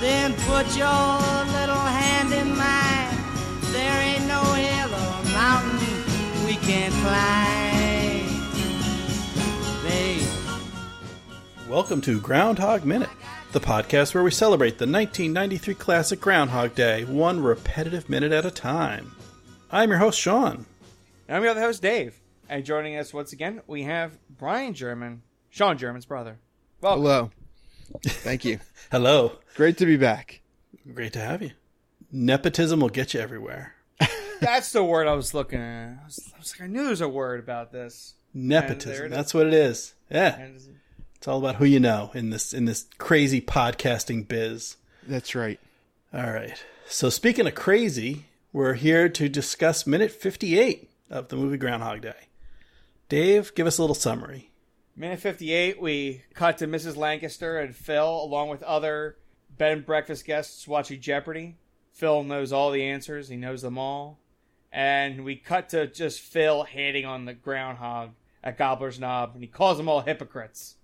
Then put your little hand in mine. There ain't no hill or mountain we can't climb. Babe. Welcome to Groundhog Minute, the podcast where we celebrate the 1993 classic Groundhog Day, one repetitive minute at a time. I'm your host, Sean. And I'm your other host, Dave. And joining us once again, we have Brian German, Sean German's brother. Welcome. Hello. Thank you. Hello. Great to be back. Great to have you. Nepotism will get you everywhere. That's the word I was looking at. I was, I was like, I knew there was a word about this. Nepotism. That's what it is. Yeah. And It's all about who you know in this in this crazy podcasting biz. That's right. All right. So speaking of crazy, we're here to discuss minute 58 of the movie Groundhog Day. Dave, give us a little summary. Minute 58, we cut to Mrs. Lancaster and Phil, along with other bed and breakfast guests watching Jeopardy. Phil knows all the answers, he knows them all. And we cut to just Phil hating on the groundhog at Gobbler's Knob, and he calls them all hypocrites.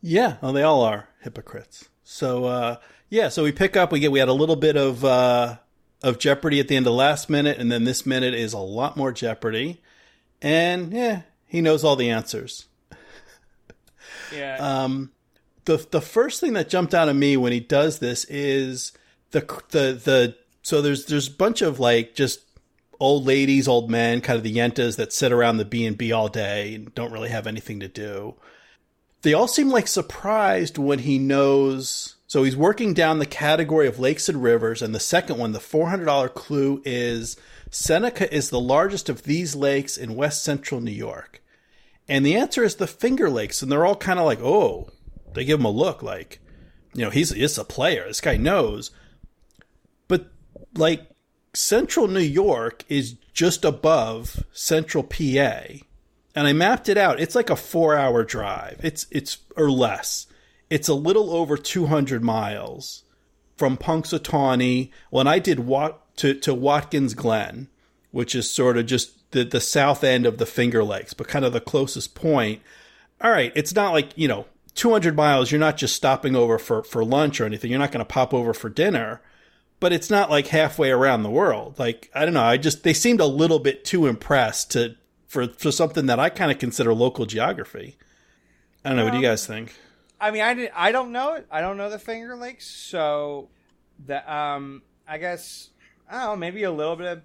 Yeah, well, they all are hypocrites. So uh, yeah, so we pick up. We get we had a little bit of uh, of Jeopardy at the end of last minute, and then this minute is a lot more Jeopardy. And yeah, he knows all the answers. Yeah. Um, the the first thing that jumped out at me when he does this is the the the so there's there's a bunch of like just old ladies, old men, kind of the yentas that sit around the B and B all day and don't really have anything to do. They all seem like surprised when he knows. So he's working down the category of lakes and rivers, and the second one, the four hundred dollar clue is Seneca is the largest of these lakes in west central New York. And the answer is the Finger Lakes, and they're all kind of like, oh, they give him a look like, you know, he's he's a player. This guy knows. But like Central New York is just above Central PA. And I mapped it out. It's like a 4-hour drive. It's it's or less. It's a little over 200 miles from Punxsutawney. When I did Wat to to Watkins Glen, which is sort of just the the south end of the Finger Lakes, but kind of the closest point. All right, it's not like, you know, 200 miles, you're not just stopping over for, for lunch or anything. You're not going to pop over for dinner, but it's not like halfway around the world. Like, I don't know. I just, they seemed a little bit too impressed to, for, for something that I kind of consider local geography. I don't know. what do you guys think? I mean, I, did, I don't know it. I don't know the Finger Lakes, so the um, I guess I don't know. Maybe a little bit of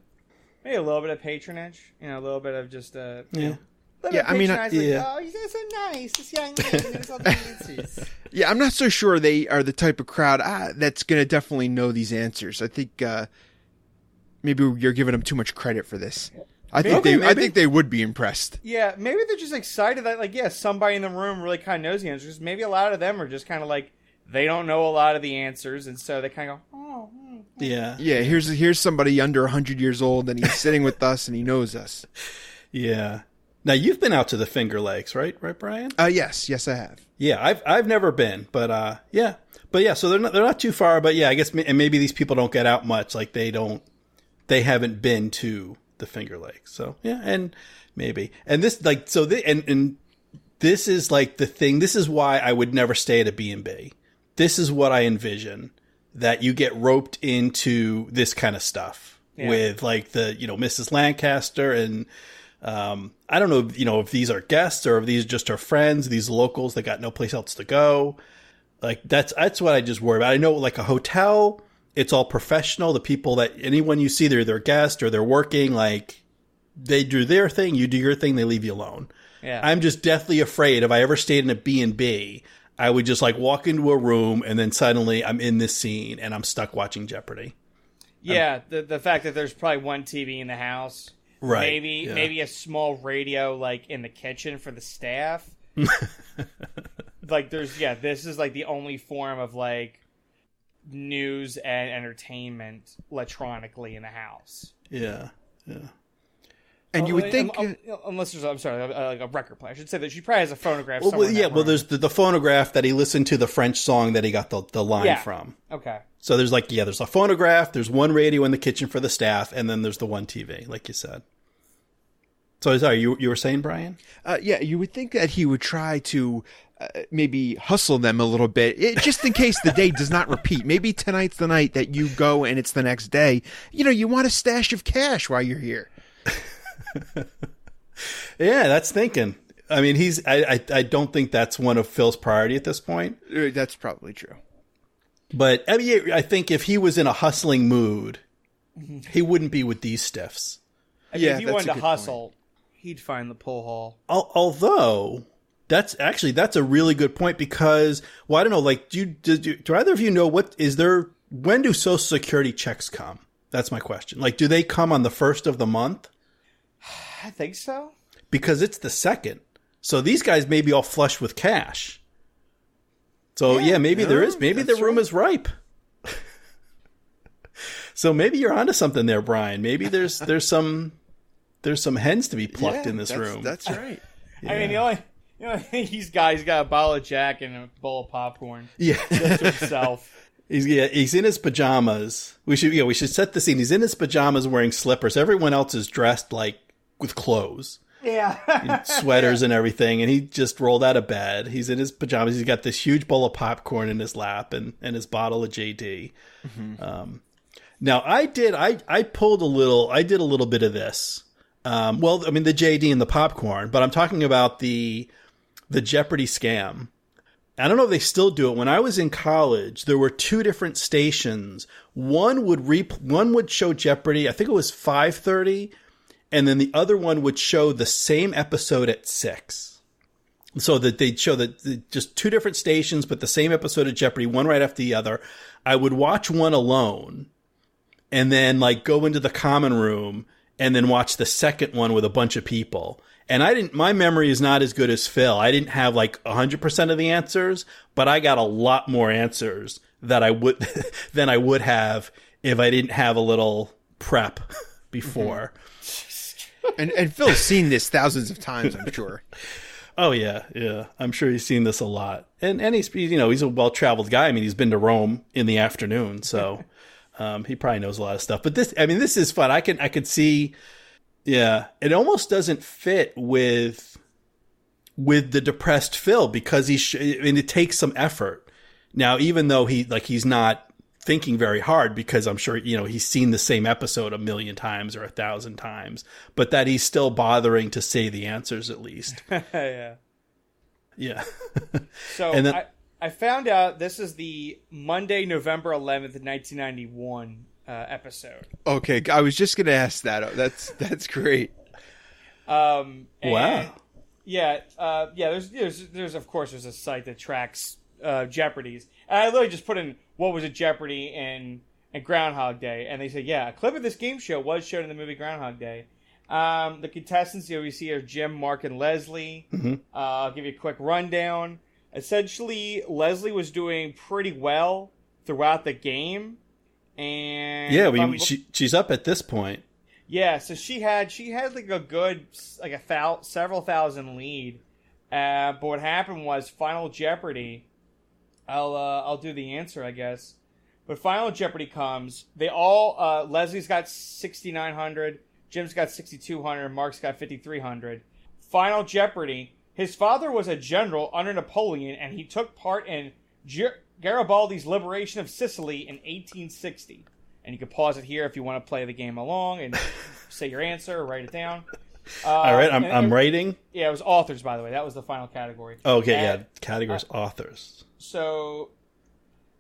maybe a little bit of patronage. You know, a little bit of just uh, Yeah. little Yeah, bit I mean, I- like, yeah. oh, you are so nice. This young man knows all the answers. Yeah, I'm not so sure they are the type of crowd ah, that's going to definitely know these answers. I think uh, maybe you're giving them too much credit for this. I think Okay, they, I think they would be impressed. Yeah, maybe they're just excited that, like, yeah, somebody in the room really kind of knows the answers. Maybe a lot of them are just kind of like they don't know a lot of the answers, and so they kind of go, oh, hmm. Yeah. Yeah, here's here's somebody under 100 years old and he's sitting with us and he knows us. Yeah. Now you've been out to the Finger Lakes, right? Right, Brian? Uh, yes, yes, I have. Yeah, I've I've never been, but uh, yeah, but yeah, so they're not they're not too far, but yeah, I guess and maybe these people don't get out much, like they don't, they haven't been to the Finger Lakes, so yeah, and maybe and this like so the, and and this is like the thing. This is why I would never stay at a B and B. This is what I envision that you get roped into this kind of stuff Yeah. with like the you know Mrs. Lancaster and um, I don't know, if, you know, if these are guests or if these just are friends, these locals that got no place else to go. Like that's that's what I just worry about. I know, like a hotel, it's all professional. The people that anyone you see, they're their guest or they're working. Like they do their thing, you do your thing, they leave you alone. yeah. I'm just deathly afraid if I ever stayed in a B and B, I would just like walk into a room and then suddenly I'm in this scene and I'm stuck watching Jeopardy. Yeah, the the fact that there's probably one TV in the house, Right, Maybe yeah. maybe a small radio like in the kitchen for the staff. like there's yeah, this is like the only form of like news and entertainment electronically in the house. Yeah, yeah. And you would think um, um, unless there's I'm sorry, like a record player. I should say that she probably has a phonograph. Well, somewhere yeah. Well, there's the, the phonograph that he listened to the French song that he got the, the line Yeah. from. okay. So there's like yeah, there's a phonograph, there's one radio in the kitchen for the staff, and then there's the one TV, like you said. So sorry, you you were saying, Brian? Uh, yeah, you would think that he would try to uh, maybe hustle them a little bit, it, just in case the day does not repeat. Maybe tonight's the night that you go and it's the next day. You know, you want a stash of cash while you're here. Yeah, that's thinking. I mean, he's. I, I. I don't think that's one of Phil's priority at this point. Uh, That's probably true. But I mean, I think if he was in a hustling mood, he wouldn't be with these stiffs. I mean, Yeah, if he wanted to good hustle, he'd find the pull hall. Al- Although that's actually that's a really good point because well, I don't know. Like, do you, do, do, do either of you know what is there? When do Social Security checks come? That's my question. Like, do they come on the first of the month? I think so. Because it's the second. So these guys may be all flush with cash. So yeah, maybe there is. Maybe the room right. is ripe. so maybe you're onto something there, Brian. Maybe there's there's some there's some hens to be plucked Yeah, in this that's- room. That's right. I mean, the only, you know, thing he's got, he's got a bottle of Jack and a bowl of popcorn yeah. to himself. He's yeah, he's in his pajamas. We should yeah, we should set the scene. He's in his pajamas wearing slippers. Everyone else is dressed like with clothes. yeah. Sweaters and everything, and he just rolled out of bed. He's in his pajamas. He's got this huge bowl of popcorn in his lap and, and his bottle of JD. Um, now I did I I pulled a little I did a little bit of this. Um, well, I mean the JD and the popcorn, but I'm talking about the the Jeopardy scam. I don't know if they still do it. When I was in college, there were two different stations. One would re- one would show Jeopardy. I think it was five thirty, and then the other one would show the same episode at six. So that they'd show that just two different stations, but the same episode of Jeopardy, one right after the other. I would watch one alone, and then like go into the common room and then watch the second one with a bunch of people. And I didn't, my memory is not as good as Phil. I didn't have like 100% of the answers, but I got a lot more answers that I would, than I would have if I didn't have a little prep before. Mm-hmm. And and Phil's seen this thousands of times, I'm sure. Oh yeah, yeah. I'm sure he's seen this a lot, and and he's you know he's a well traveled guy. I mean, he's been to Rome in the afternoon, so um, he probably knows a lot of stuff. But this, I mean, this is fun. I can I could see, yeah. It almost doesn't fit with with the depressed Phil because he. Sh- I mean, it takes some effort. Now, even though he like he's not thinking very hard because I'm sure you know he's seen the same episode a million times or a thousand times, but that he's still bothering to say the answers at least. yeah. Yeah. So And then- I, I found out this is the Monday, November 11th, 1991 uh, episode. Okay, I was just gonna ask that. That's that's great. Um, and- Wow. Yeah, uh, yeah. There's, there's, there's of course, there's a site that tracks uh, Jeopardy's, and I literally just put in what was a Jeopardy and and Groundhog Day, and they said, yeah, a clip of this game show was shown in the movie Groundhog Day. Um, the contestants you know, we see are Jim, Mark, and Leslie. Uh, I'll give you a quick rundown. Essentially, Leslie was doing pretty well throughout the game, and Yeah, we, we- look- she, she's up at this point. yeah, so she had she had like a good like a thou, several thousand lead, uh, but what happened was Final Jeopardy. I'll uh, I'll do the answer, I guess. But Final Jeopardy comes. They all uh, Leslie's got sixty nine hundred, Jim's got sixty two hundred, Mark's got fifty three hundred. Final Jeopardy. His father was a general under Napoleon, and he took part in Garibaldi's liberation of Sicily in 1860. And you can pause it here if you want to play the game along and say your answer or write it down. Uh, All right, I'm, and- I'm. Yeah, it was authors, by the way. That was the final category. Okay, And yeah, categories authors. So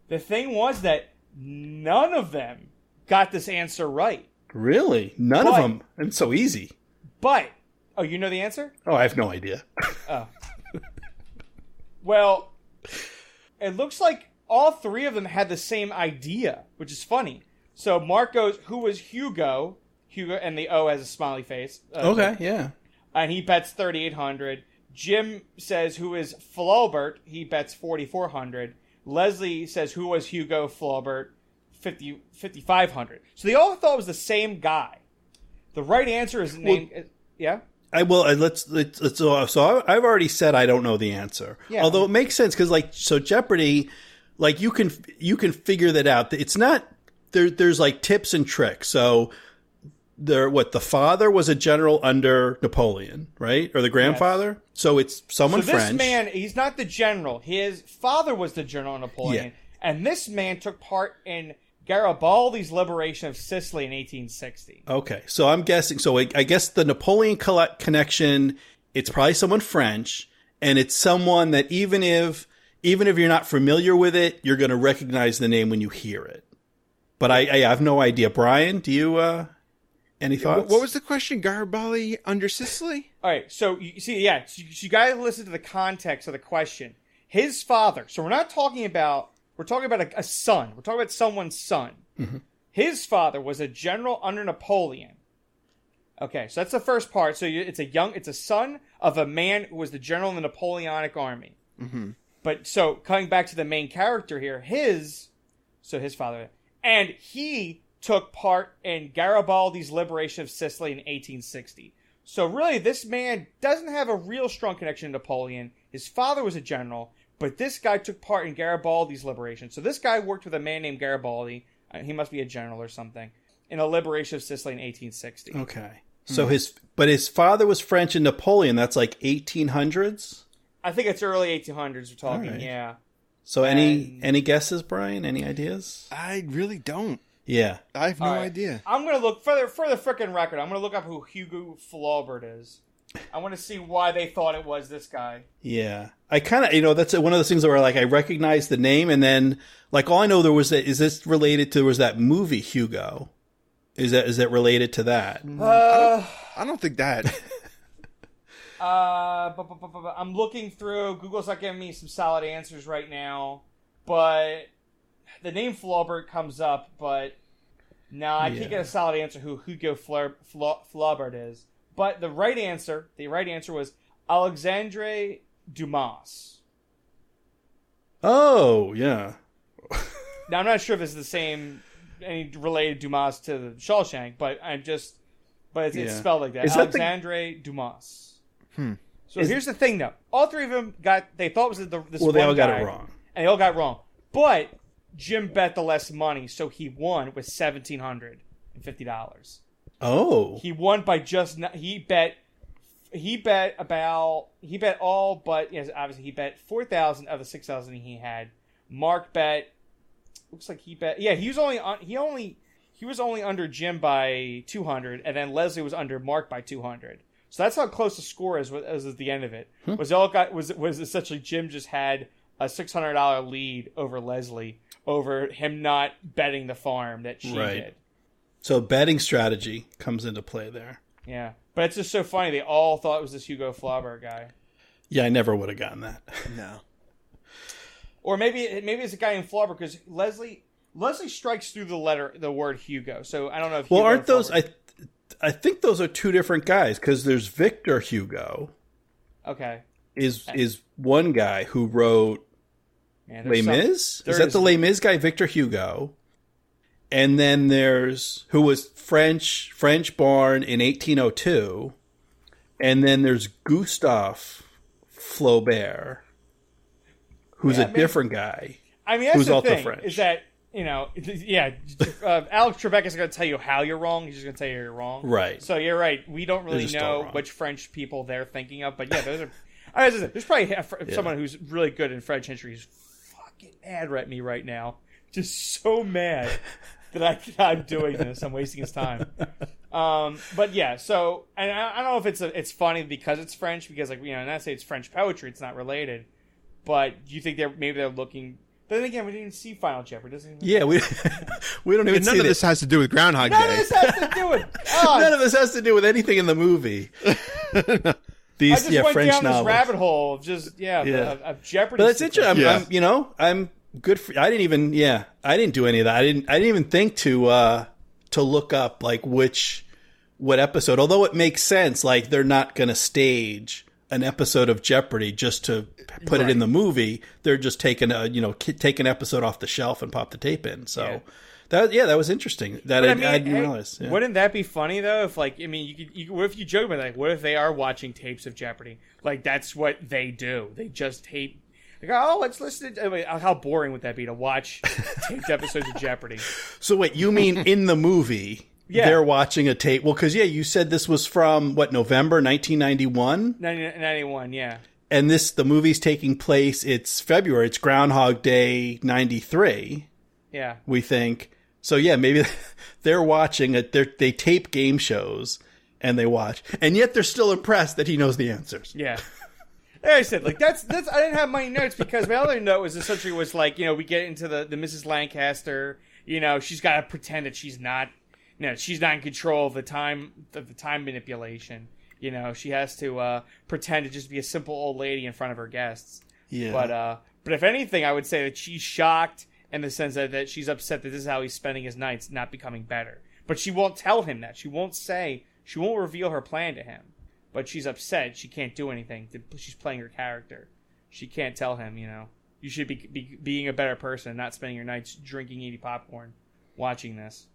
the thing was that none of them got this answer right. Really? None of But- them. And so easy. But, oh, you know the answer? Oh, I have no idea. Oh. Well, it looks like all three of them had the same idea, which is funny. So Mark goes, "Who was Hugo?" Hugo, and the O has a smiley face. Uh, Okay, yeah. and he bets thirty eight hundred. Jim says, "Who is Flaubert?" He bets forty four hundred. Leslie says, "Who was Hugo Flaubert?" 50, 5500. So they all thought it was the same guy. The right answer is named. uh, yeah. I will. uh, Let's. let's, let's so, so I- I've already said I don't know the answer. Yeah. Although it makes sense because, like, so Jeopardy, like you can you can figure that out. It's not there. There's like tips and tricks. So there what the father was a general under Napoleon, right? Or the grandfather? So it's someone So this French. man, he's not the general. His father was the general Napoleon, Yeah. and this man took part in Garibaldi's liberation of Sicily in 1860. Okay, so I'm guessing. So I, I guess the Napoleon connection. It's probably someone French, and it's someone that even if even if you're not familiar with it, you're going to recognize the name when you hear it. But I, I have no idea. Brian, do you uh any thoughts? what was the question? Garibaldi under Sicily? All right, so you see, yeah, so you, you got to listen to the context of the question. His father. So we're not talking about. We're talking about a, a son. We're talking about someone's son. His father was a general under Napoleon. Okay, so that's the first part. So you, it's a young, it's a son of a man who was the general in the Napoleonic army. Mm-hmm. But so coming back to the main character here, his, so his father, and he took part in Garibaldi's liberation of Sicily in 1860. So really, this man doesn't have a real strong connection to Napoleon. His father was a general, but this guy took part in Garibaldi's liberation. So this guy worked with a man named Garibaldi. Uh, he must be a general or something in a liberation of Sicily in 1860. okay. So his but his father was French and Napoleon. That's like 1800s. I think it's early 1800s. We're talking, Alright. yeah. So any And- any guesses, Brian? Any ideas? I really don't. Yeah. I have no All right. idea. I'm gonna look for the for the frickin' record. I'm gonna look up who Hugo Flaubert is. I want to see why they thought it was this guy. Yeah, I kind of, you know, that's one of those things where like I recognize the name, and then like all I know there was that is this related to was that movie Hugo? Is that is that related to that? Uh, I don't think that. uh, bu- bu- bu- bu- bu- I'm looking through. Google's not giving me some solid answers right now, but the name Flaubert comes up. But no, I Yeah. can't get a solid answer who Hugo Fla- Fla- Flaubert is. But the right answer, the right answer was Alexandre Dumas. Oh yeah, Now I'm not sure if it's the same, any related Dumas to the Shawshank, but I'm just, but it's, it's spelled like that. Is that the- Alexandre Dumas. Hmm. So Is- here's the thing, though. All three of them got they thought it was the this well they one all got it wrong. and they all got wrong. But Jim bet the less money, so he won with seventeen hundred and fifty dollars. Oh, He won by just not, he bet he bet about he bet all but yes obviously he bet four thousand of the six thousand he had. Mark bet looks like he bet yeah he was only on he only he was only under Jim by two hundred and then Leslie was under Mark by two hundred. So that's how close the score is was at the end of it. Hmm. Was all got was was essentially Jim just had a six hundred dollar lead over Leslie over him not betting the farm that she Right. did. so betting strategy comes into play there. Yeah, but it's just so funny. They all thought it was this Hugo Flaubert guy, Yeah, I never would have gotten that. no. or maybe maybe it's a guy in Flaubert because Leslie Leslie strikes through the letter the word Hugo. So I don't know if Well, Hugo aren't those? I I think those are two different guys because there's Victor Hugo okay? is is one guy who wrote Man, Les some- Mis? Is that the Les Mis guy, Victor Hugo? And then there's who was French French born in 1802, and then there's Gustave Flaubert, who's Yeah, a different guy. I mean, that's who's the also thing French. is that you know, yeah, uh, Alex Trebek is going to tell you how you're wrong. He's just going to tell you you're wrong. Right. So you're right. We don't really know which French people they're thinking of, but yeah, those are. I was There's probably a fr- someone who's really good in French history who's fucking mad at me right now. Just so mad that I, I'm doing this. I'm wasting his time. Um, but yeah, so and I, I don't know if it's a, it's funny because it's French because like you know, and I say it's French poetry, it's not related. But do you think they're maybe they're looking? But then again, we didn't even see Final Jeopardy. Doesn't even, Yeah, we we don't even none see of that- this has to do with Groundhog none of Day. this has to do with. Oh, None of this has to do with anything in the movie. I These just yeah went French down novels. this rabbit hole of just yeah, Yeah. Of, of Jeopardy. But that's interesting. I'm, Yeah. I'm, you know, I'm good for. I didn't even. Yeah, I didn't do any of that. I didn't. I didn't even think to uh to look up like which what episode. Although it makes sense. Like they're not going to stage an episode of Jeopardy just to put it in the movie. They're just taking a you know ki- take an episode off the shelf and pop the tape in. So. Yeah. That yeah, that was interesting. That I, But I, didn't eh, realize. Yeah. Wouldn't that be funny though? If like, I mean, you could. You, what if you joke about like, what if they are watching tapes of Jeopardy? Like that's what they do. They just tape. Like, oh, let's listen. To, I mean, how boring would that be to watch taped episodes of Jeopardy? So wait, you mean in the movie Yeah. they're watching a tape. Well, because yeah, you said this was from what November 1991, 1991, yeah. and this the movie's taking place. It's February. It's Groundhog Day '93. Yeah. We think so. Yeah, maybe they're watching it. They they tape game shows and they watch, and yet they're still impressed that he knows the answers. Yeah. Like I said, like that's that's I didn't have my notes because my other note was essentially was like, you know, we get into the, the Mrs. Lancaster, you know, she's gotta pretend that she's not you know, she's not in control of the time of the time manipulation. You know, she has to uh, pretend to just be a simple old lady in front of her guests. Yeah, But uh but if anything I would say that she's shocked in the sense that, that she's upset that this is how he's spending his nights, not becoming better. But she won't tell him that. She won't say she won't reveal her plan to him. But she's upset. She can't do anything. She's playing her character. She can't tell him, you know, you should be, be being a better person, not spending your nights drinking, eating popcorn, watching this.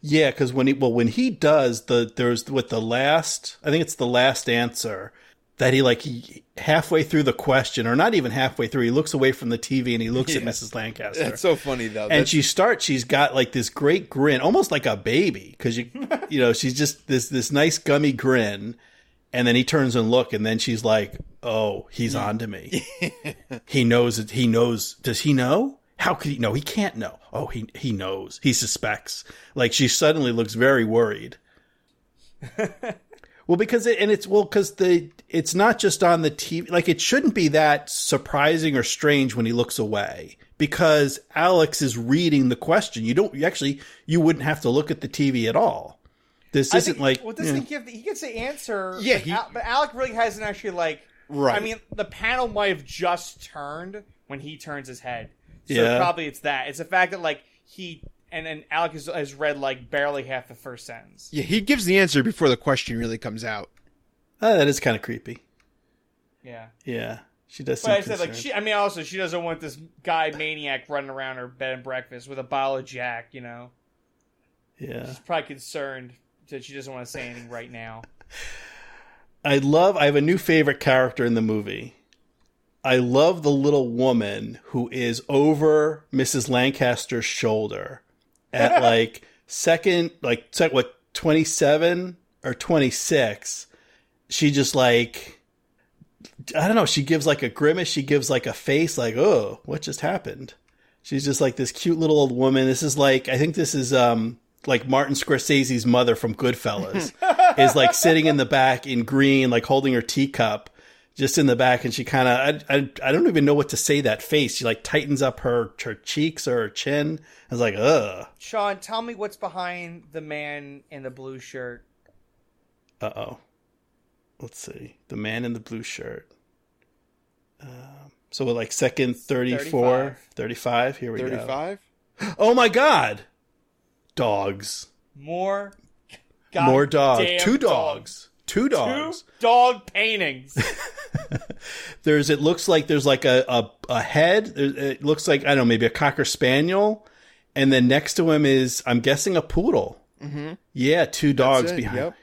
Yeah, because when he well when he does the there's with the last I think it's the last answer that he like he, halfway through the question or not even halfway through he looks away from the TV and he looks at Mrs. Lancaster. That's so funny though. and That's- she starts she's got like this great grin almost like a baby because you you know she's just this this nice gummy grin and then he turns and look and then she's like oh he's on to me. He knows it he knows does he know? How could he know he can't know. Oh he he knows. He suspects. Like she suddenly looks very worried well because it and it's well because the it's not just on the tv like it shouldn't be that surprising or strange when he looks away because alex is reading the question you don't you actually you wouldn't have to look at the tv at all this I isn't think- like well, this thing give he gets the answer. Yeah, he- but Alec really hasn't actually like. Right. I mean, the panel might have just turned when he turns his head. So Yeah. probably it's that. It's the fact that like he and then Alec has, has read like barely half the first sentence. yeah, he gives the answer before the question really comes out. oh, that is kind of creepy Yeah. yeah she does But I seem said like she. I mean, also she doesn't want this guy maniac running around her bed and breakfast with a bottle of Jack. You know, yeah she's probably concerned that she doesn't want to say anything right now. I love I have a new favorite character in the movie. I love the little woman who is over Mrs. Lancaster's shoulder at like second like sec what 27 or 26. She just like I don't know, she gives like a grimace, she gives like a face like, "Oh, what just happened?" She's just like this cute little old woman. This is like I think this is um like Martin Scorsese's mother from Goodfellas is like sitting in the back in green, like holding her teacup, just in the back, and she kind of I, I I don't even know what to say. That face, she like tightens up her her cheeks or her chin. I was like, ugh, Sean, tell me what's behind the man in the blue shirt. uh oh. Let's see, the man in the blue shirt. Um, so we're like second 34, 35. Here we go. Thirty-five. Oh my god, dogs, More, God more dogs, damn two dogs, two Two dogs. Two dog paintings. there's it looks like there's like a a, a head it looks like i don't know maybe a cocker spaniel and then next to him is i'm guessing a poodle mm-hmm. yeah two dogs behind yep.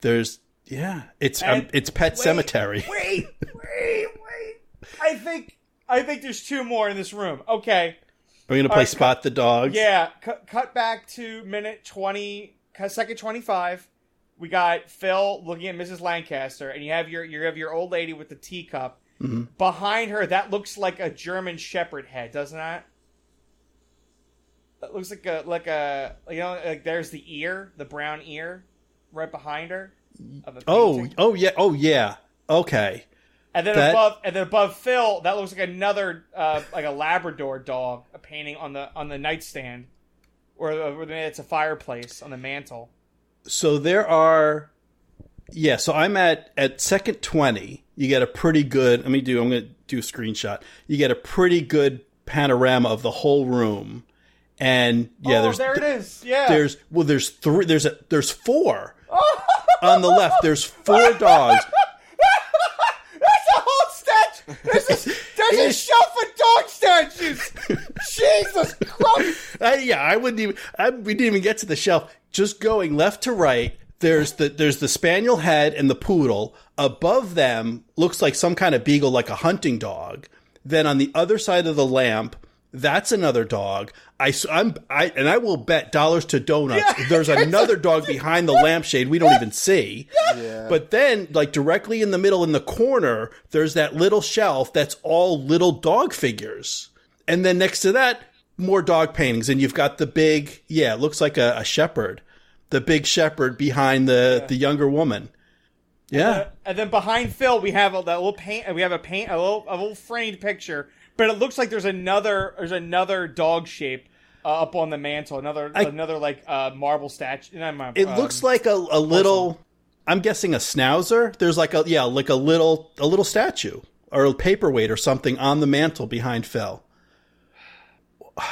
there's yeah it's um, it's pet wait, cemetery Wait, wait, wait. I think I think there's two more in this room. Okay. we're gonna play Alright, spot the dogs Yeah, cut, cut back to minute 20, cut- second 25. We got Phil looking at Mrs. Lancaster, and you have your you have your old lady with the teacup. Behind her, that looks like a German Shepherd head, doesn't that? That looks like a like a you know like there's the ear, the brown ear, right behind her. Of a oh oh yeah oh yeah okay And then That- above, and then above Phil, that looks like another, uh, like a Labrador dog, a painting on the on the nightstand, or, or it's a fireplace on the mantle. So there are yeah so i'm at at second 20 you get a pretty good let me do i'm gonna do a screenshot. You get a pretty good panorama of the whole room and yeah oh, there's there it is. Yeah, there's well there's three there's a there's four. Oh. On the left there's four dogs. That's a whole statue. There's a, there's a It's- shelf of dog statues. Jesus Christ! I, yeah i wouldn't even I, we didn't even get to the shelf just going left to right there's the there's the spaniel head and the poodle above them looks like some kind of beagle like a hunting dog then on the other side of the lamp That's another dog. I, am I, and I will bet dollars to donuts. There's another dog behind the lampshade we don't even see. Yeah. But then, like directly in the middle in the corner, there's that little shelf that's all little dog figures. And then next to that, more dog paintings. And you've got the big, yeah, it looks like a, a shepherd. The big shepherd behind the, the younger woman. Yeah. Uh, and then behind Phil, we have a that little paint. We have a paint, a little, a little framed picture. But it looks like there's another, there's another dog shape uh, up on the mantle. Another, I- another like uh, marble statue. Not It um, looks like a, a little. I'm guessing a schnauzer. There's like a yeah, like a little a little statue or a paperweight or something on the mantle behind Phil.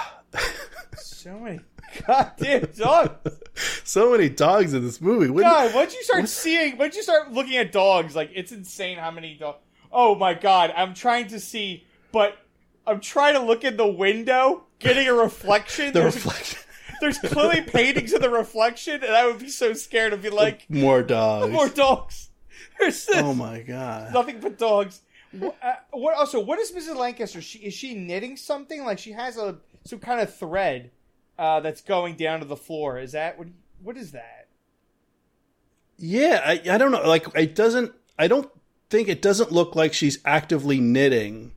so many goddamn dogs. So many dogs in this movie. Wouldn't- God, once you start seeing, once you start looking at dogs, like it's insane how many dogs. Oh my god, I'm trying to see, but I'm trying to look in the window, getting a reflection. the there's, reflection. there's clearly paintings of the reflection, and I would be so scared to be like, More dogs. more dogs. There's this, Oh my god. nothing but dogs. What, uh, what also? What is Mrs. Lancaster? She is she knitting something? Like she has a some kind of thread uh, that's going down to the floor. Is that what? What is that? Yeah, I, I don't know. Like it doesn't. I don't think it doesn't look like she's actively knitting.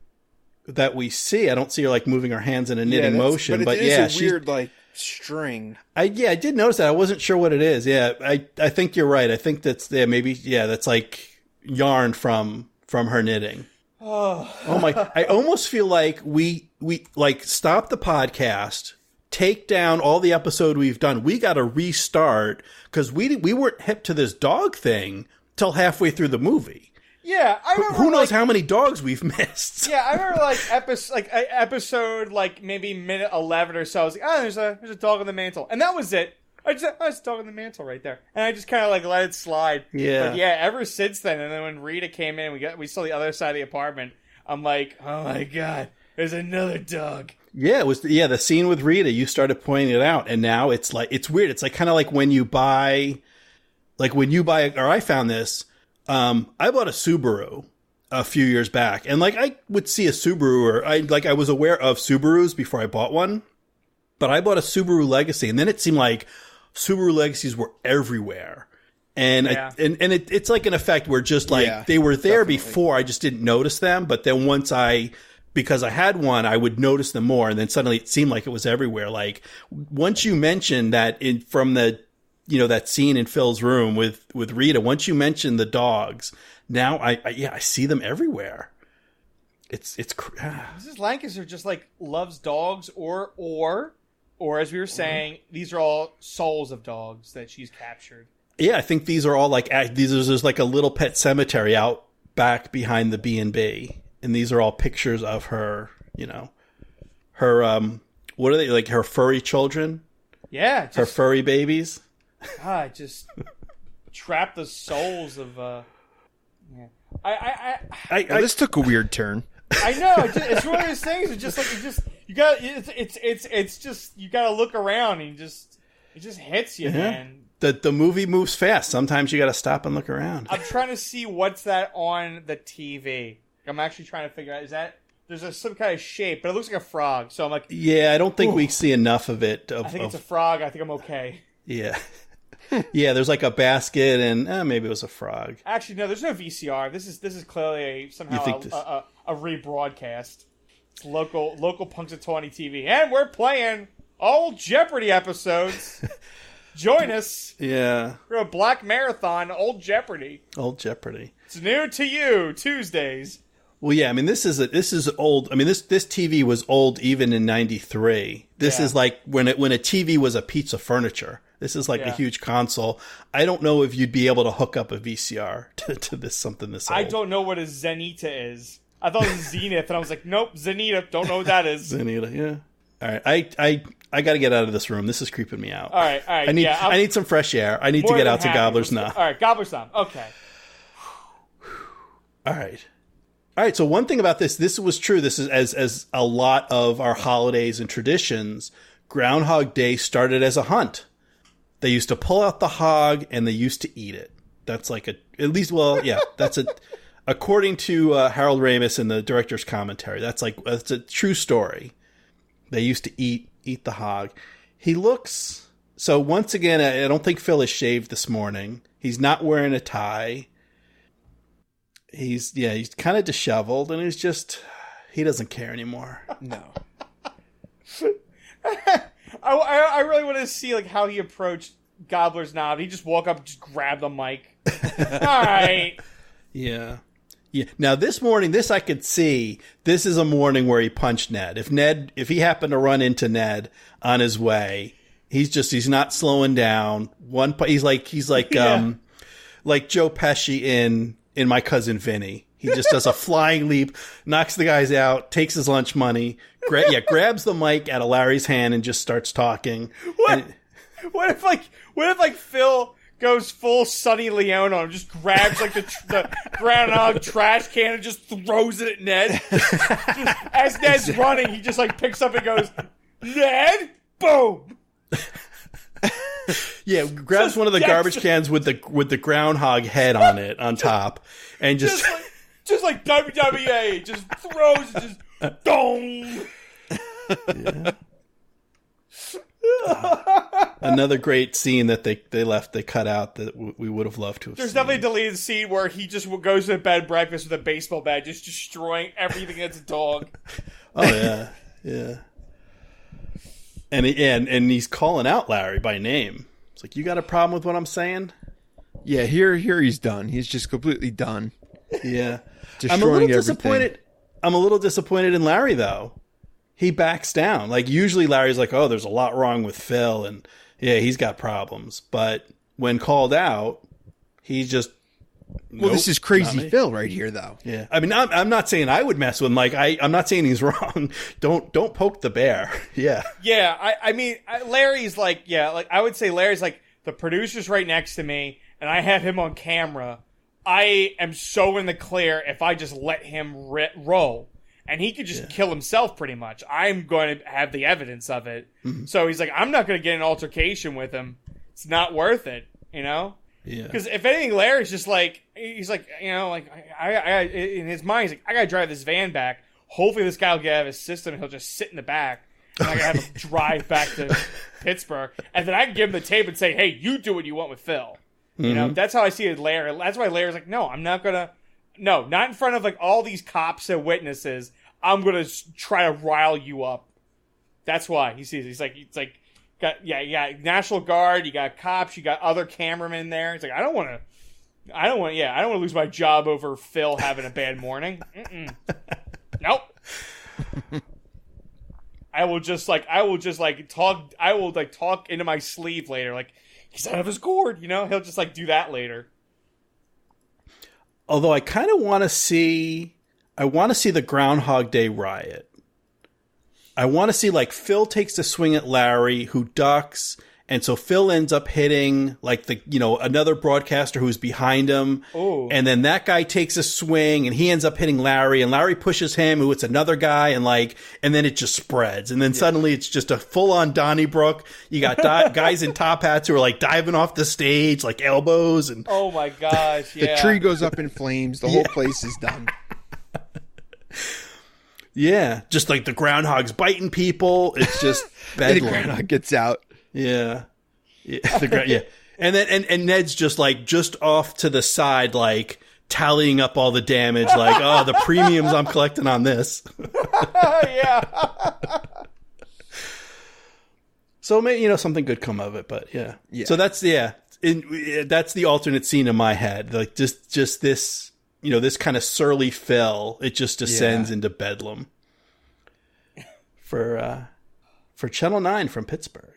That we see. I don't see her like moving her hands in a knitting that's- motion. but, But, yeah, a she's weird like string. I yeah, I did notice that. I wasn't sure what it is. Yeah, I I think you're right. I think that's yeah, maybe yeah, that's like yarn from from her knitting. Oh, Oh my! I almost feel like we we like stop the podcast, take down all the episode we've done. We got to restart because we we weren't hip to this dog thing till halfway through the movie. Yeah. I remember. Who knows like, how many dogs we've missed? Yeah, I remember like episode, like episode, like maybe minute eleven or so. I was like, oh, there's a there's a dog on the mantle, and that was it. I just, oh, it's a dog on the mantle right there, and I just kind of like let it slide. Yeah. But yeah, ever since then, and then when Rita came in, we got we saw the other side of the apartment. I'm like, oh my god, there's another dog. Yeah, it was yeah the scene with Rita. You started pointing it out, and now it's like it's weird. It's like kind of like when you buy, like when you buy, or I found this. Um, I bought a Subaru a few years back, and like I would see a Subaru, or I like I was aware of Subarus before I bought one, but I bought a Subaru Legacy, and then it seemed like Subaru Legacies were everywhere. And Yeah. I, and and it, it's like an effect where just like Yeah, they were there definitely. before, I just didn't notice them. But then once I, because I had one, I would notice them more. And then suddenly it seemed like it was everywhere. Like once you mentioned that in from the, you know, that scene in Phil's room with with Rita. Once you mentioned the dogs, now I, I yeah I see them everywhere. It's it's ah. Mrs. Lancaster just like loves dogs, or or or as we were saying, these are all souls of dogs that she's captured. yeah. I think these are all like these are there's like a little pet cemetery out back behind the B and B, and these are all pictures of her. You know, her um, what are they like? Her furry children, Yeah, her furry babies. God, just trap the souls of. uh yeah. I, I, I, I, Now, I this took a weird turn. I know. It's, just, it's one of those things. It's just like you just you got it's it's it's it's just you got to look around and just it just hits you, man. the the movie moves fast. Sometimes you got to stop and look around. I'm trying to see what's that on the TV. I'm actually trying to figure out is that there's a, some kind of shape, but it looks like a frog. So I'm like, Yeah, I don't think we see enough of it. Of, I think of- it's a frog. I think I'm okay. yeah, yeah. There's like a basket, and eh, maybe it was a frog. Actually, no. There's no VCR. This is this is clearly a somehow a, this- a, a, a rebroadcast. It's local local Punxsutawney TV, and we're playing old Jeopardy episodes. Join us. Yeah, We're a Black Marathon, Old Jeopardy. old Jeopardy. It's new to you Tuesdays. Well, yeah. I mean, this is a, this is old. I mean, this this TV was old even in '93. This Yeah. is like when it when a TV was a piece of furniture. This is like a huge console. I don't know if you'd be able to hook up a VCR to, to this something this old. I don't know what a Zenita is. I thought it was Zenith, and I was like, nope, Zenita. Don't know what that is. Zenita, yeah. All right, I I I got to get out of this room. This is creeping me out. All right, all right. I need yeah, I'm need some fresh air. I need to get out to. Gobbler's Knob. All right, Gobbler's Knob. Okay. All right. All right. So one thing about this, this was true. This is as as a lot of our holidays and traditions. Groundhog Day started as a hunt. They used to pull out the hog and they used to eat it. That's like a at least. Well, yeah. That's a according to uh, Harold Ramis in the director's commentary. That's like that's a true story. They used to eat eat the hog. He looks so once again. I I don't think Phil is shaved this morning. He's not wearing a tie. He's yeah. He's kind of disheveled, and he's just he doesn't care anymore. No. I, I, I really want to see like how he approached Gobbler's Knob. He just walk up, and just grab the mic. All right. Yeah. Yeah. Now this morning, this I could see. This is a morning where he punched Ned. If Ned, if he happened to run into Ned on his way, he's just he's not slowing down. One, pu- he's like he's like Yeah. um like Joe Pesci in in my cousin Vinny. He just does a flying leap, knocks the guys out, takes his lunch money, gra- yeah, grabs the mic out of Larry's hand and just starts talking. What? And- What if like what if like Phil goes full Sonny Leone on him, just grabs like the tr- the groundhog trash can and just throws it at Ned. As Ned's running, he just like picks up and goes, Ned, boom. Yeah, grabs Just- one of the garbage just- cans with the with the groundhog head on it on top, and just, Just like just like WWE, just throws it, just dong. another great scene that they they left they cut out that w- we would have loved to have There's seen. definitely a deleted scene where he just goes to bed breakfast with a baseball bat, just destroying everything that's a dog. oh yeah, yeah. And he, and and he's calling out Larry by name. It's like you got a problem with what I'm saying? Yeah, here here he's done. He's just completely done. Yeah. I'm a Destroying little everything. disappointed. I'm a little disappointed in Larry though. He backs down. Like usually Larry's like, "Oh, there's a lot wrong with Phil and yeah, he's got problems." But when called out, he's just Well, this is crazy. Phil right here, though. Yeah, I mean, I'm, I'm not saying I would mess with him. Like, I, I'm not saying he's wrong. don't, don't poke the bear. Yeah, Yeah, I, I mean, I, Larry's like, yeah, like I would say Larry's like the producer's right next to me, and I have him on camera. I am so in the clear if I just let him ri roll, and he could just kill himself pretty much. I'm going to have the evidence of it. Mm-hmm. So he's like, I'm not going to get an altercation with him. It's not worth it, you know. yeah, Because if anything, Larry's just like he's like you know like I, I, I in his mind he's like I gotta drive this van back. Hopefully this guy will get out of his system and he'll just sit in the back. And I gotta have him drive back to Pittsburgh, and then I can give him the tape and say, "Hey, you do what you want with Phil." You know, mm-hmm. that's how I see it. Larry. That's why Larry's like, "No, I'm not gonna. No, not in front of like all these cops and witnesses. I'm gonna try to rile you up." That's why he sees. It. He's like, it's like, got yeah, you got National Guard, you got cops, you got other cameramen there. He's like, I don't want to, I don't want, yeah, I don't want to lose my job over Phil having a bad morning. Nope. I will just like, I will just like talk, I will like talk into my sleeve later, like he's out of his gourd, you know. He'll just like do that later. Although I kind of want to see, I want to see the Groundhog Day riot. I want to see like Phil takes a swing at Larry, who ducks, and so Phil ends up hitting like the you know another broadcaster who's behind him, Ooh. and then that guy takes a swing and he ends up hitting Larry, and Larry pushes him, who it's another guy, and like and then it just spreads, and then suddenly it's just a full on Donnybrook. You got di- guys in top hats who are like diving off the stage, like elbows, and Oh my gosh, The yeah. tree goes up in flames. The whole place is done. Yeah, just like the groundhog's biting people. It's just And the groundhog gets out. Yeah, yeah, the yeah. And then and, and Ned's just like just off to the side, like tallying up all the damage. Like, oh, the premiums I'm collecting on this. yeah. So maybe you know something good come of it. But yeah, Yeah. So that's yeah, in, that's the alternate scene in my head. Like just just this, you know, this kind of surly Phil. It just descends Yeah. into bedlam. For uh, for Channel Nine from Pittsburgh.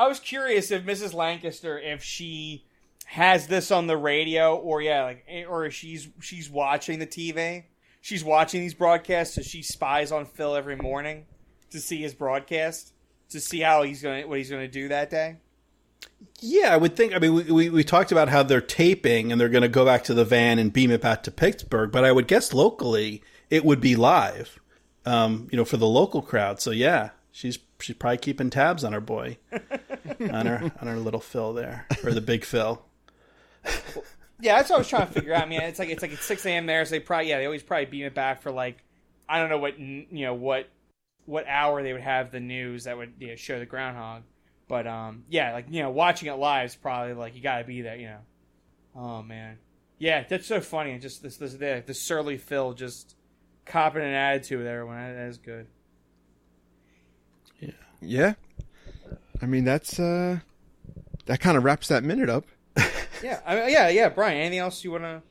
I was curious if Mrs. Lancaster, if she has this on the radio, or yeah, like, or if she's she's watching the TV, she's watching these broadcasts, so she spies on Phil every morning to see his broadcast, to see how he's gonna what he's gonna do that day. Yeah, I would think. I mean, we, we, we talked about how they're taping and they're going to go back to the van and beam it back to Pittsburgh, but I would guess locally it would be live, um, you know, for the local crowd. So yeah, she's she's probably keeping tabs on her boy, on our on her little Phil there, or the big Phil. Yeah, that's what I was trying to figure out. I mean, it's like it's like it's six a.m. there, so they probably yeah they always probably beam it back for like I don't know what you know what what hour they would have the news that would you know, show the groundhog. But um, yeah, like you know, watching it live is probably like you got to be there. You know. Oh man, yeah, that's so funny. And just this this the, the surly Phil just copping an attitude with everyone. That, that is good. Yeah. Yeah. I mean, that's uh, that kind of wraps that minute up. Yeah, I mean, yeah, yeah. Brian, anything else you wanna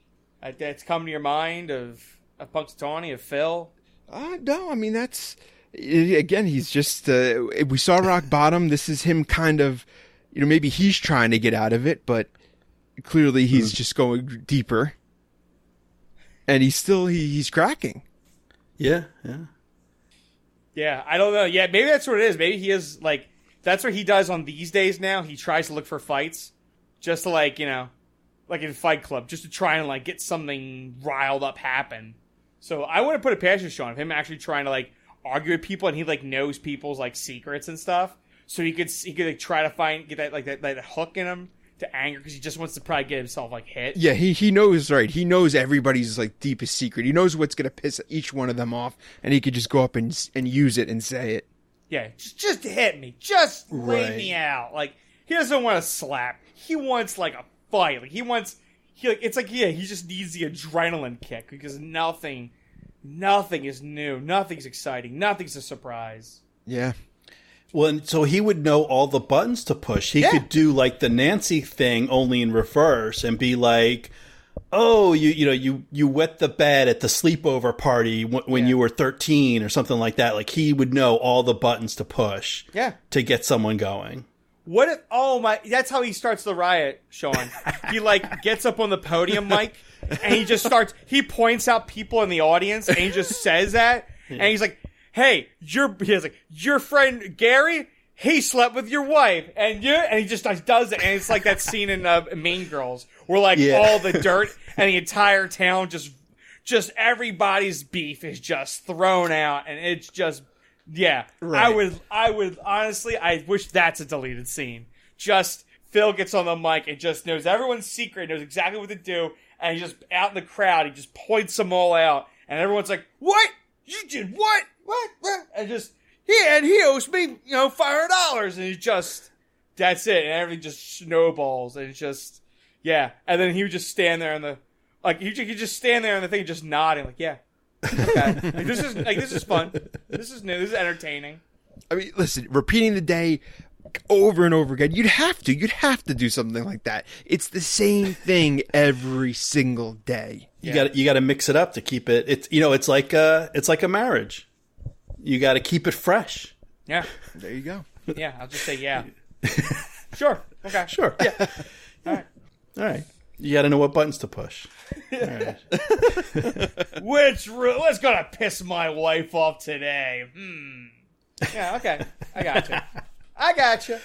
uh, that's come to your mind of of Punxsutawney of Phil? Uh, no, I mean that's again. He's just uh, we saw rock bottom. This is him kind of, you know, maybe he's trying to get out of it, but clearly he's just going deeper, and he's still he, he's cracking. Yeah, yeah. Yeah, I don't know. Yeah, maybe that's what it is. Maybe he is like that's what he does on these days now. He tries to look for fights just to like, you know, like in Fight Club, just to try and like get something riled up happen. So I want to put a passion show on him actually trying to like argue with people and he like knows people's like secrets and stuff. So he could he could like try to find get that like that, that hook in him to anger because he just wants to probably get himself like hit. Yeah, he he knows right. He knows everybody's like deepest secret. He knows what's gonna piss each one of them off, and he could just go up and and use it and say it. Yeah, just, just hit me. Just lay Right. me out. Like he doesn't want to slap. He wants like a fight. Like he wants he like it's like yeah, he just needs the adrenaline kick because nothing nothing is new, nothing's exciting, nothing's a surprise. Yeah, Well, and so he would know all the buttons to push. He Yeah. could do like the Nancy thing only in reverse and be like, "Oh, you you know you you wet the bed at the sleepover party w- when Yeah. you were 13 or something like that." Like he would know all the buttons to push Yeah. to get someone going. What if oh my that's how he starts the riot, Sean. he like gets up on the podium Mike, and he just starts he points out people in the audience and he just says that and he's like, Hey, your he's like, Your friend Gary, he slept with your wife. And you and he just does it. And it's like that scene in uh, Mean Girls where like Yeah. all the dirt and the entire town just just everybody's beef is just thrown out. And it's just yeah. I would i would honestly i wish that's a deleted scene. Just phil gets on the mic and just knows everyone's secret knows exactly what to do. And he just out in the crowd he just points them all out. And everyone's like what? You did what? What, what? and just yeah and he owes me you know five hundred dollars and he just that's it and everything just snowballs and it's just yeah and then he would just stand there in the like he could just stand there in the thing just nodding like yeah okay like, this is like this is fun this is new this is entertaining I mean, listen, repeating the day over and over again. You'd have to. You'd have to do something like that. It's the same thing every single day. You Yeah. got you got to mix it up to keep it. It's you know it's like a it's like a marriage. You got to keep it fresh. yeah There you go. yeah i'll just say yeah sure okay Sure. yeah all right All right. You got to know what buttons to push. which ru- what's gonna piss my wife off today hmm yeah okay i got you i got you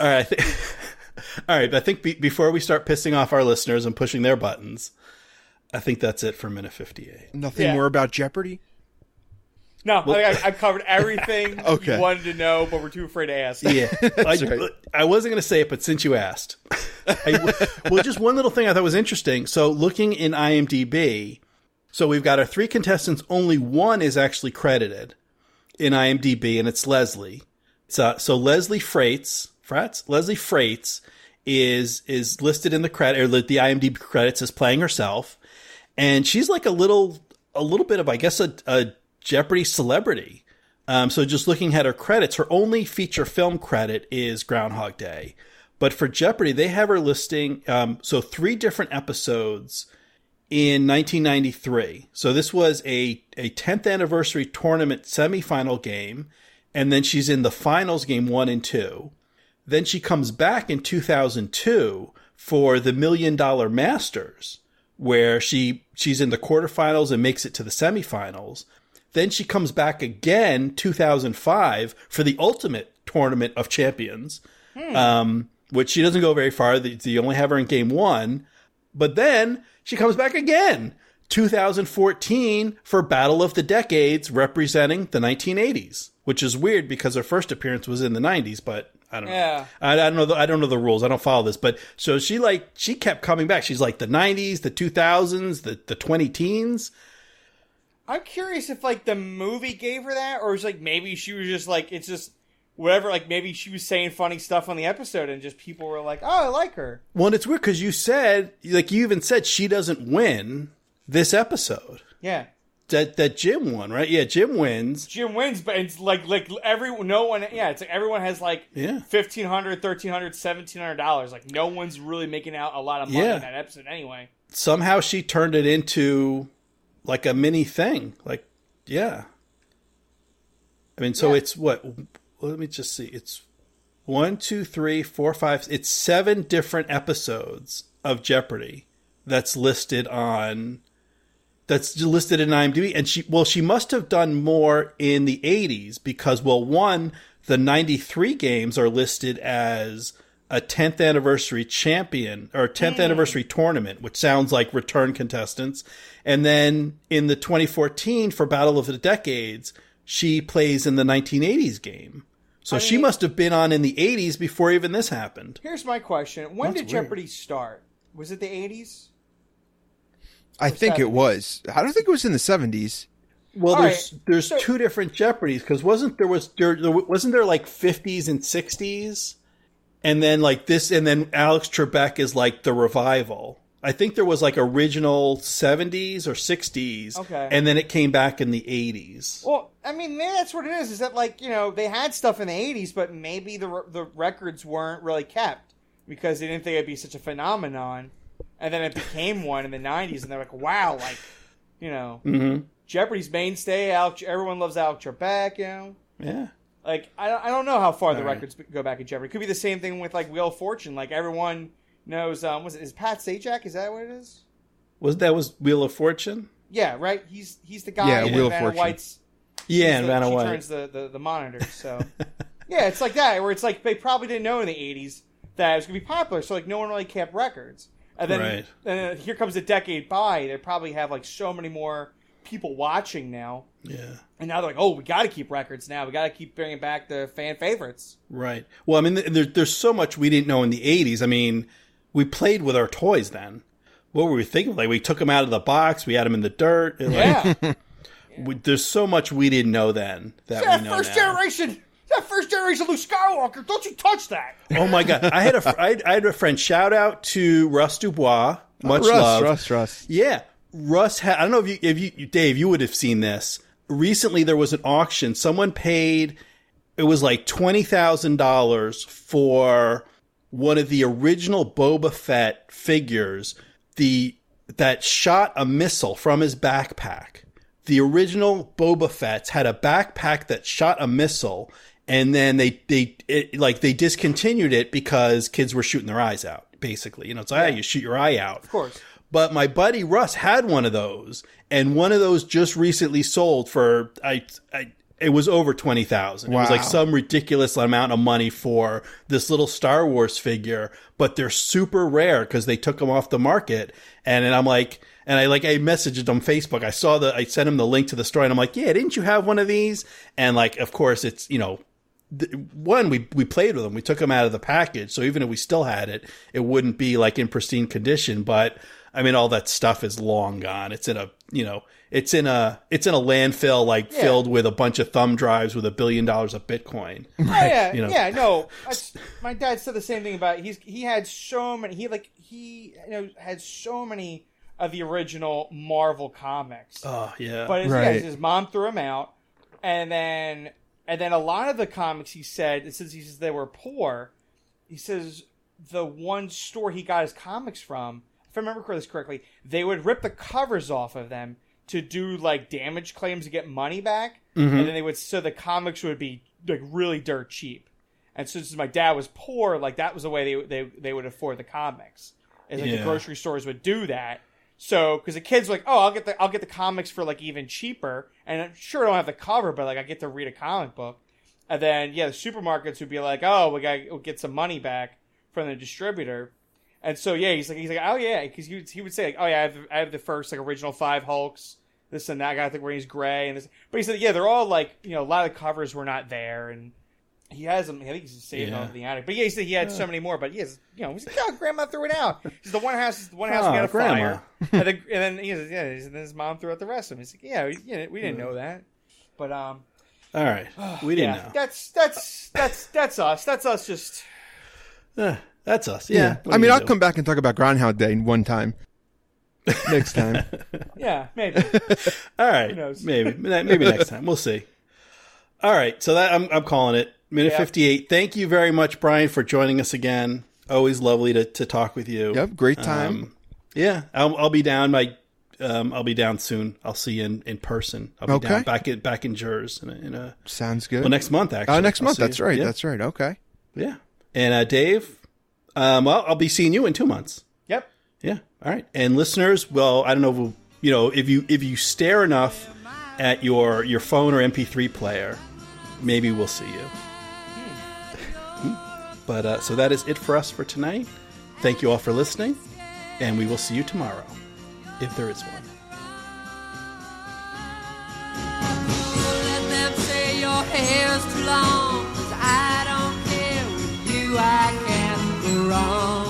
All right. I thi- All right. I think be- before we start pissing off our listeners and pushing their buttons, I think that's it for minute 58. Nothing Yeah. more about Jeopardy. No I, I, I covered everything Okay. you wanted to know but we're too afraid to ask Yeah. I, right. I wasn't going to say it, but since you asked. I, well, just one little thing I thought was interesting. So, looking in IMDb, so we've got our three contestants, only one is actually credited in IMDb, and it's Leslie. So, so Leslie Frates, Frats? Leslie Frates is is listed in the credit or the IMDb credits as playing herself, and she's like a little a little bit of I guess a, a Jeopardy celebrity. Um, so just looking at her credits, her only feature film credit is Groundhog Day, but for Jeopardy they have her listing um, so three different episodes in 1993. So this was a a 10th anniversary tournament semifinal game, and then she's in the finals game one and two. Then she comes back in 2002 for the Million Dollar Masters, where she she's in the quarterfinals and makes it to the semifinals. Then she comes back again 2005 for the Ultimate Tournament of Champions, um, which she doesn't go very far. They, they only have her in game one, but then she comes back again 2014 for Battle of the Decades, representing the 1980s, which is weird because her first appearance was in the 90s, but. I don't know. Yeah. I, I don't know. The, I don't know the rules. I don't follow this, but so she like she kept coming back. She's like the '90s, the 2000s, the the 20 teens. I'm curious if like the movie gave her that, or it's like maybe she was just like it's just whatever. Like maybe she was saying funny stuff on the episode, and just people were like, "Oh, I like her." Well, and it's weird because you said, like, you even said she doesn't win this episode. Yeah, That that Jim won, right? Yeah, Jim wins. Jim wins, but it's like like every no one. Yeah, it's like everyone has like Yeah. fifteen hundred, thirteen hundred, seventeen hundred dollars. Like no one's really making out a lot of money Yeah. in that episode anyway. Somehow she turned it into like a mini thing. Like, yeah. I mean, so Yeah. it's what? let me just see. It's one, two, three, four, five. It's seven different episodes of Jeopardy that's listed on. That's listed in IMDb, and she well, she must have done more in the '80s because well, one, the '93 games are listed as a 10th anniversary champion or 10th anniversary tournament, which sounds like return contestants. And then in the 2014 for Battle of the Decades, she plays in the 1980s game. So she mean- must have been on in the 80s before even this happened. Here's my question: When That's did weird. Jeopardy start? Was it the eighties? I think it was. I don't think it was in the seventies. Well, All there's right, there's so- two different Jeopardies because wasn't there was there, there wasn't there like 50s and 60s, and then like this, and then Alex Trebek is like the revival. I think there was like original 70s or 60s, Okay. and then it came back in the 80s. Well, I mean, maybe that's what it is. Is that like you know they had stuff in the '80s, but maybe the the records weren't really kept because they didn't think it'd be such a phenomenon, and then it became one in the '90s, and they're like, wow, like you know, hmm Jeopardy's mainstay. Alex, everyone loves Alex Trebek. You know, Yeah, like I don't, I don't know how far the All right. records go back in Jeopardy. It could be the same thing with like Wheel of Fortune. Like everyone knows, um, was it is Pat Sajak? Is that what it is? was that was Wheel of Fortune? Yeah, right. He's he's the guy Yeah, in Wheel of Fortune. White's Yeah, and the- Vanna she White. turns the, the, the monitors. So yeah, it's like that, where it's like they probably didn't know in the '80s that it was gonna be popular, so like no one really kept records. And then, Right. and then here comes a decade by, they probably have like so many more people watching now, Yeah. and now they're like, oh, we got to keep records now. We got to keep bringing back the fan favorites. Right. Well, I mean, there, there's so much we didn't know in the 80s. I mean, we played with our toys then. What were we thinking? Like, we took them out of the box, we had them in the dirt. Like, Yeah, we, there's so much we didn't know then that that we know first now. generation, that first generation Luke Skywalker. Don't you touch that? Oh my god! I had a fr- I had, I had a friend. Shout out to Russ Dubois. Much Russ, love. Russ, Russ. Yeah, Russ. Had, I don't know if you, if you, Dave, you would have seen this. Recently, there was an auction. Someone paid. It was like twenty thousand dollars for one of the original Boba Fett figures. The that shot a missile from his backpack. The original Boba Fett's had a backpack that shot a missile, and then they they it, like they discontinued it because kids were shooting their eyes out. Basically, you know, it's like, ah, you shoot your eye out. Of course. But my buddy Russ had one of those, and one of those just recently sold for I, I it was over twenty thousand. It was like some ridiculous amount of money for this little Star Wars figure, but they're super rare because they took them off the market. And, and I'm like, and I like I messaged him on Facebook. I saw the I sent him the link to the store, and I'm like, yeah, didn't you have one of these? And like, of course, it's you know th- one we we played with them we took them out of the package so even if we still had it it wouldn't be like in pristine condition but i mean all that stuff is long gone it's in a you know it's in a it's in a landfill like Yeah. filled with a bunch of thumb drives with a billion dollars of bitcoin Oh, yeah, you know. yeah, no. That's, my dad said the same thing about he's he had so many he like he you know had so many of the original Marvel comics. oh yeah but his, Right. yeah, his mom threw him out, and then and then a lot of the comics he said since he says they were poor, he says the one store he got his comics from, if I remember this correctly, they would rip the covers off of them to do like damage claims to get money back, Mm-hmm. and then they would so the comics would be like really dirt cheap. And since my dad was poor, like that was the way they they they would afford the comics. Is like the grocery stores would do that. So because the kids were like, oh, I'll get the I'll get the comics for like even cheaper, and I'm sure I don't have the cover, but like I get to read a comic book. And then yeah, the supermarkets would be like, oh, we got to get some money back from the distributor. And so yeah, he's like he's like oh yeah, because he would, he would say like oh yeah, I have the, I have the first like original five Hulks, this and that guy I think where he's gray and this, but he said yeah, they're all like you know a lot of the covers were not there and He has them. I think he's saving Yeah. them in the attic. But yeah, he said he had so many more. But he has, you know, he's like, "Oh, Grandma threw it out." He's the one house. The one house we Oh, got a Grandma. fire. and, then, and then he says, "Yeah." Said, then his mom threw out the rest of them. He's like, "Yeah, we, you know, we didn't know that." But um, All right, we didn't yeah, know. that's that's that's that's us. That's us. Just Eh, that's us. Yeah. what I mean, I'll do? come back and talk about Groundhog Day one time. Next time. yeah, maybe. All right, knows? maybe maybe next time. We'll see. All right, so that I'm I'm calling it minute Yeah. 58. Thank you very much, Brian, for joining us again. Always lovely to to talk with you. Yep, great time. Um, yeah, I'll, I'll be down. My um, I'll be down soon. I'll see you in, in person. I'll be Okay. down back in back in Jers in a, in a Sounds good. well next month actually. uh, next I'll month. That's you. right. Yeah. That's right. Okay. yeah. And uh, Dave, um, well, I'll be seeing you in two months. Yep. Yeah. All right. And listeners, well, I don't know, if we'll- you know, if you if you stare enough at your your phone or MP3 player, maybe we'll see you. Hmm. but uh, so that is it for us for tonight. Thank you all for listening, and we will see you tomorrow, if there is one. Let wrong.